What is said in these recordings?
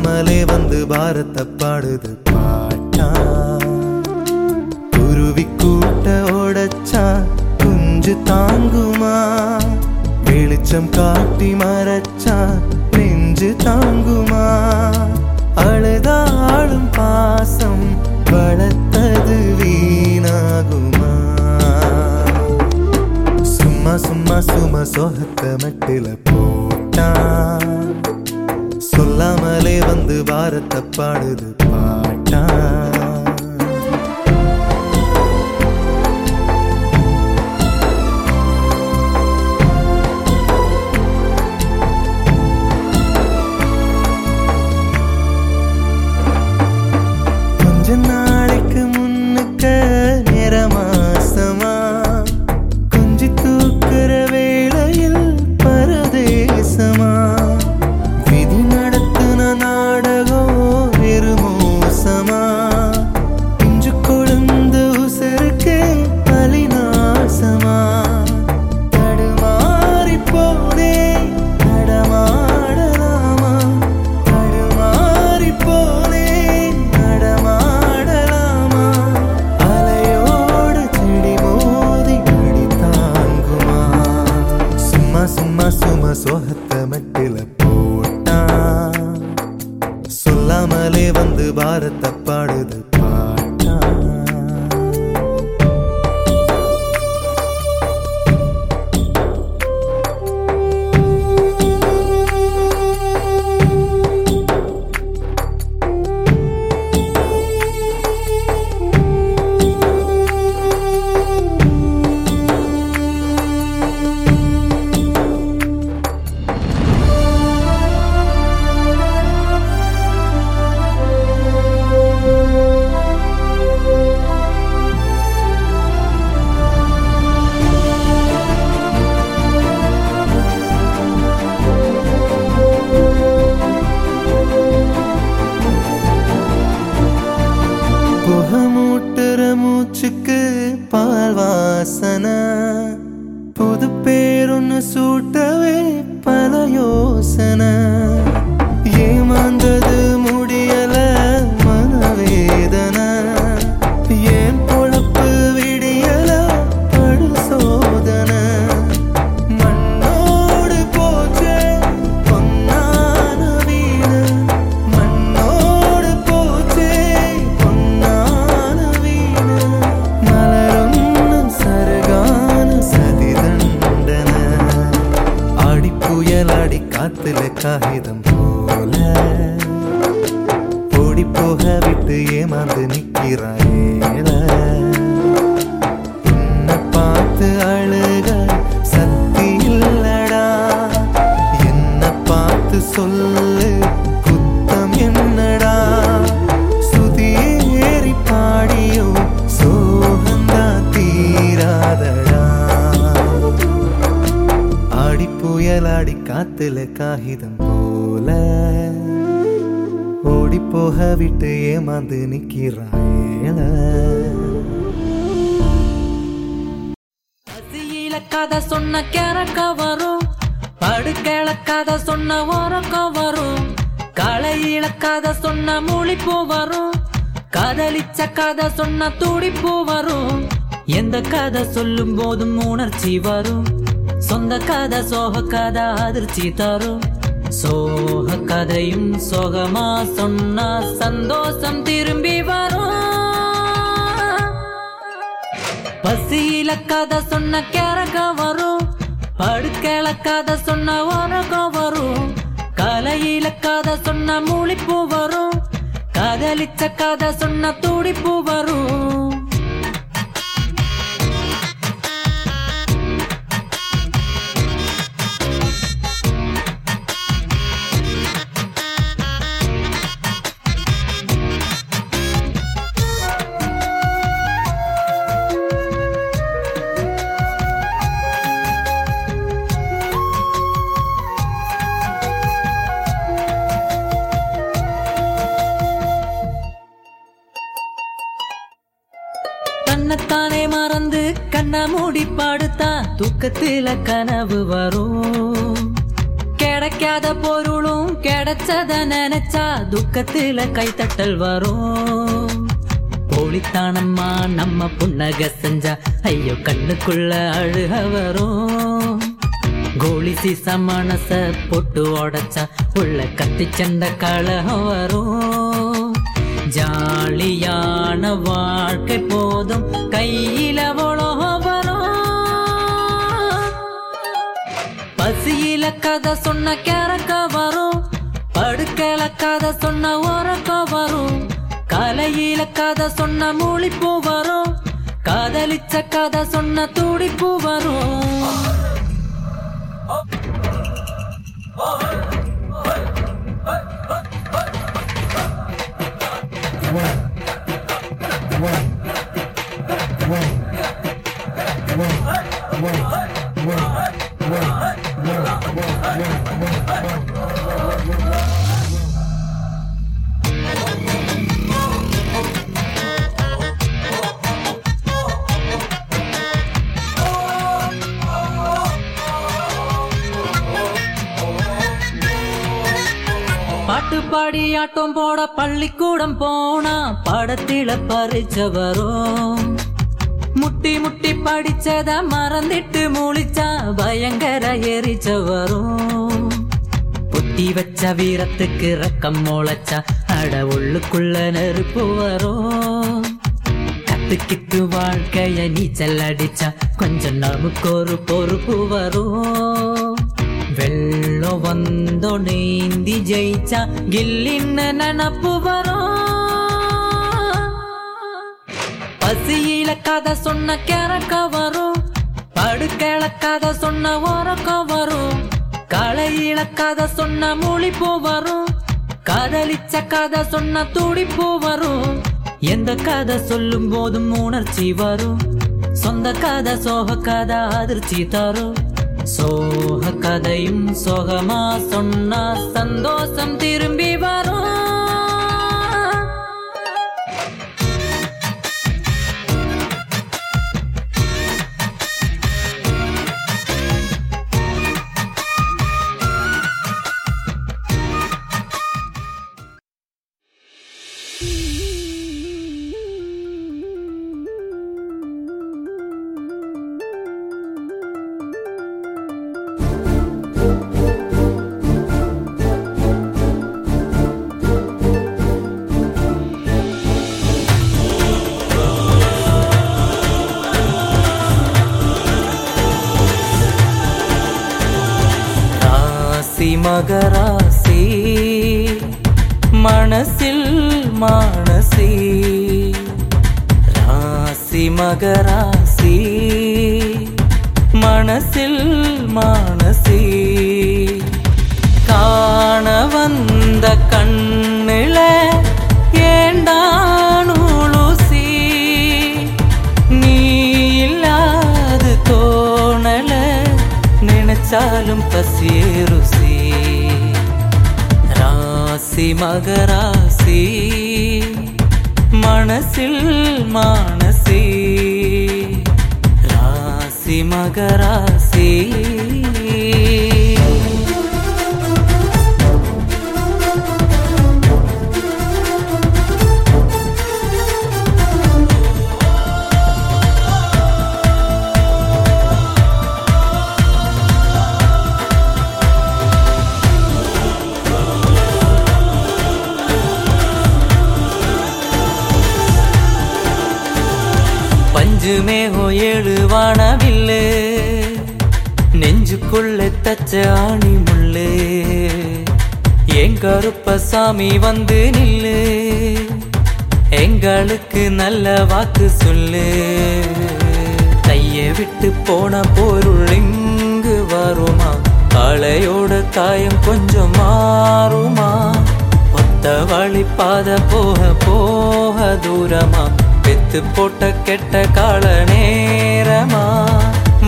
கமலே வந்து பாரத்தை பாடுது பாட்டா. குருவி கூட்ட ஓடச்சா குஞ்சு தாங்குமா? வெளிச்சம் காட்டி மறைச்சா நெஞ்சு தாங்குமா? அழுதாளும் பாசம் வளர்த்தது வீணாகுமா? சும்மா சும்மா சும்மா சோகத்தை மட்டில வந்து பாரத்தை பாடுது sana. காத்துல காகிதம் போல ஓடி போக விட்டு ஏமாந்து நிக்கிறாயேல. கதை சொன்ன கேரக்க வரும். படுக்கையில கதை சொன்ன உறக்க வரும். களையில கதை சொன்ன மூளிப்பூ வரும். கதலிச்ச கதை சொன்ன துடிப்பு வரும். எந்த கதை சொல்லும் போதும் உணர்ச்சி வரும். சொந்த கதை சோக கதை அதிர்ச்சி தரும். சோக கதையும் சோகமா சொன்னா சந்தோஷம் திரும்பி வரும். பசியில கதை சொன்ன கிறக்க வரும். படுக்கல கதை சொன்ன உரகம் வரும். கலையில கதை சொன்ன மூளிப்பு வரும். கதலிச்ச கதை சொன்ன துடிப்பு வரும். படுத்தா கனவு வரும். கிடைக்காத பொருளும் கிடைச்சத நினைச்சா துக்கத்தில கைத்தட்டல் வரும். போலித்தானம்மா நம்ம புன்னக செஞ்சா ஐயோ கண்ணுக்குள்ள அழுக வரும். கோழி சீச மனச போட்டு உடச்சா உள்ள கத்தி சண்ட கழகம் வரும். ஜாலியான வாழ்க்கை போதும் பசியில கதை சொன்ன கேரக்க வரும். படுக்கல கதை சொன்ன ஓரக்க வரும். கலையில கதை சொன்ன மூளிப்பூ வரும். காதலிச்ச கதை சொன்ன துடிப்பு வரும். Oh பாடி போட பள்ளிக்கூடம் போனா படத்தில பறிச்ச வரும் முட்டி முட்டி படிச்சத மறந்துட்டு முழிச்சா பயங்கர எரிச்ச வரும் புத்தி வச்ச வீரத்துக்கு ரக்கம் முளைச்சா அட உள்ளுக்குள்ள நெருப்பு வரும். கத்துக்கிட்டு வாழ்க்கைய நீச்சல் அடிச்சா கொஞ்சம் நமக்கு ஒரு பொறுப்பு வரும். வெள்ளம் வந்தோ நீந்தி ஜெயிச்சா கில்லின்னு நினப்பு வரும் பசியில கதை சொன்ன கேரக்க வரும் படுக்கல கதை சொன்ன உறக்க வரும் களையில கதை சொன்ன மூளிப்பூ வரும் காதலிச்ச கதை சொன்ன துடிப்பு வரும் எந்த கதை சொல்லும் போதும் உணர்ச்சி வரும் சொந்த கதை சோக கதை அதிர்ச்சி தரும் சோக கதையும் சோகமா சொன்னா சந்தோஷம் திரும்பி வரும். மகராசி மனசில் மானசி. ராசி மகராசி மனசில் மானசி. காண வந்த கண்ணில ஏண்டானூசி நீ இல்லாது தோணல நினைச்சாலும் பசியே ராசி மகராசி மனசில் மானசி. ராசி மகராசி. மேகோ ஏழு வானவில்லு. நெஞ்சுக்குள்ளே தச்ச ஆணி முள்ளு. என் கருப்பசாமி வந்து நில்லு. எங்களுக்கு நல்ல வாக்கு சொல்லு. கைய விட்டு போன பொருள் இங்கு வருமா? காளையோட காயம் கொஞ்சம் மாறுமா? ஒத்த வழி பாத போக போக தூரமா? பெத்து போட்ட கெட்ட கால நேரமா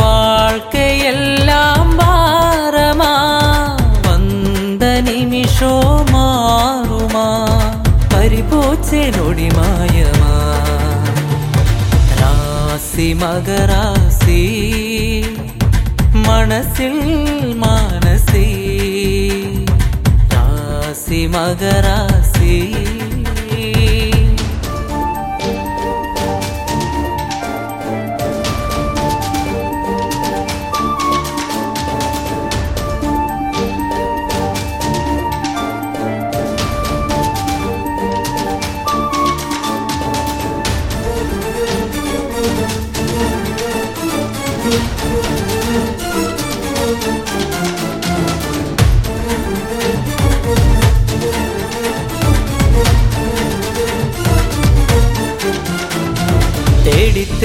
வாழ்க்கை எல்லாம் பாரமா வந்த நிமிஷோ மாறுமா பறிபோச்சே நொடி மாயமா ராசி மகராசி மகராசி மனசில் மானசி ராசி மகராசி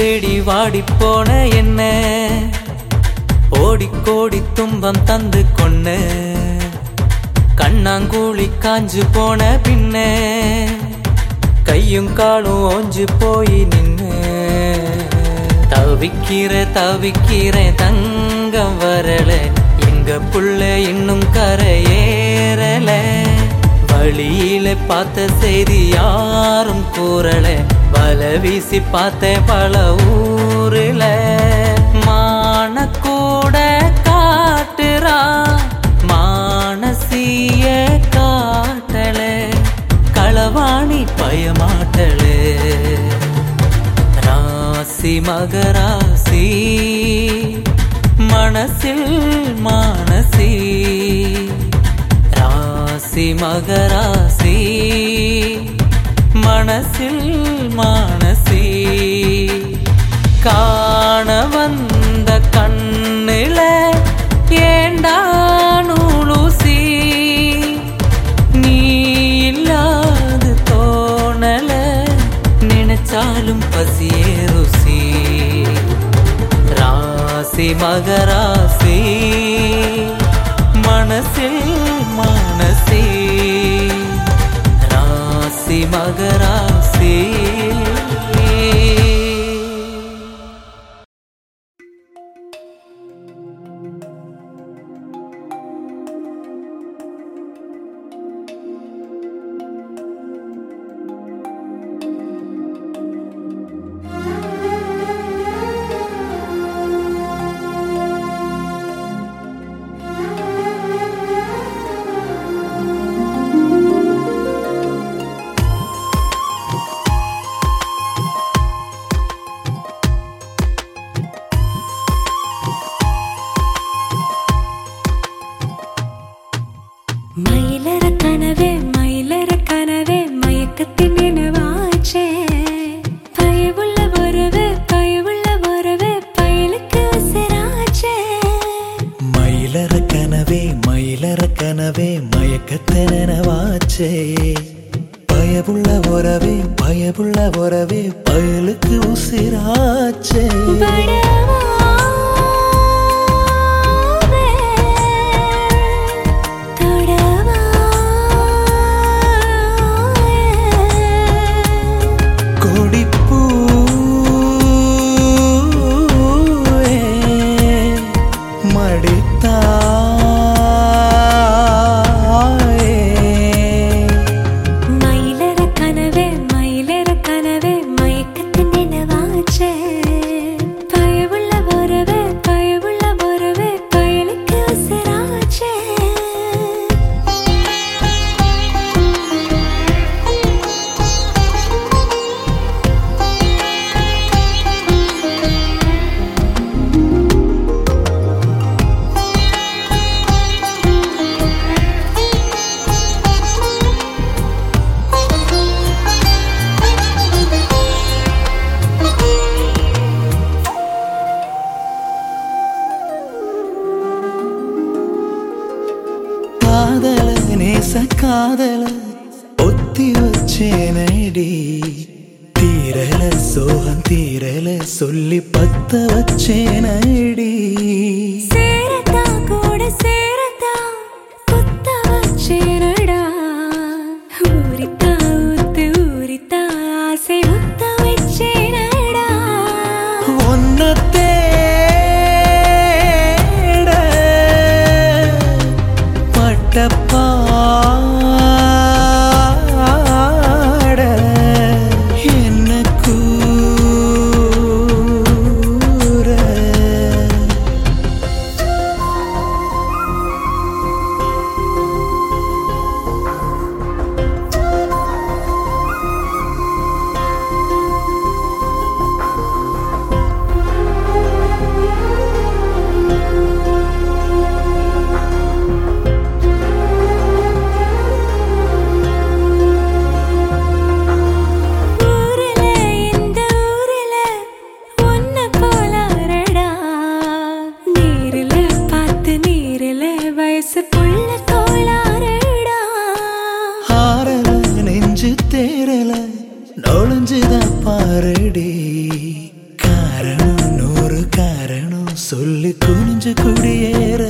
தேடி தேடி வாடி போன என்ன? ஓடிக்கோடி துன்பம் தந்து கொன்னு கண்ணாங்கூழி காஞ்சு போன பின்ன கையும் காலும் ஓஞ்சு போய் நின்னு தவிக்கிற தவிக்கிற தங்கம் வரல. எங்க புள்ள இன்னும் கரையேறல வழியில பார்த்த செய்தி யாரும் கூறலை. வல வீசி பார்த்தேன் பல ஊரில். மானக்கூட காட்டுறா மானசிய காட்டல களவாணி பயமாட்டலே. ராசி மகராசி மனசில் மானசி. ராசி மகராசி மனசில் மானசி. காண வந்த கண்ணில ஏண்டா நீ இல்லாது தோணல நினைச்சாலும் பசியே ருசி. ராசி மகரா சாகரா நெஞ்சு தேரல நொழிஞ்சுதான் பாருடி. காரணம் நூறு காரணம் சொல்லி குனிஞ்சு குடியேற.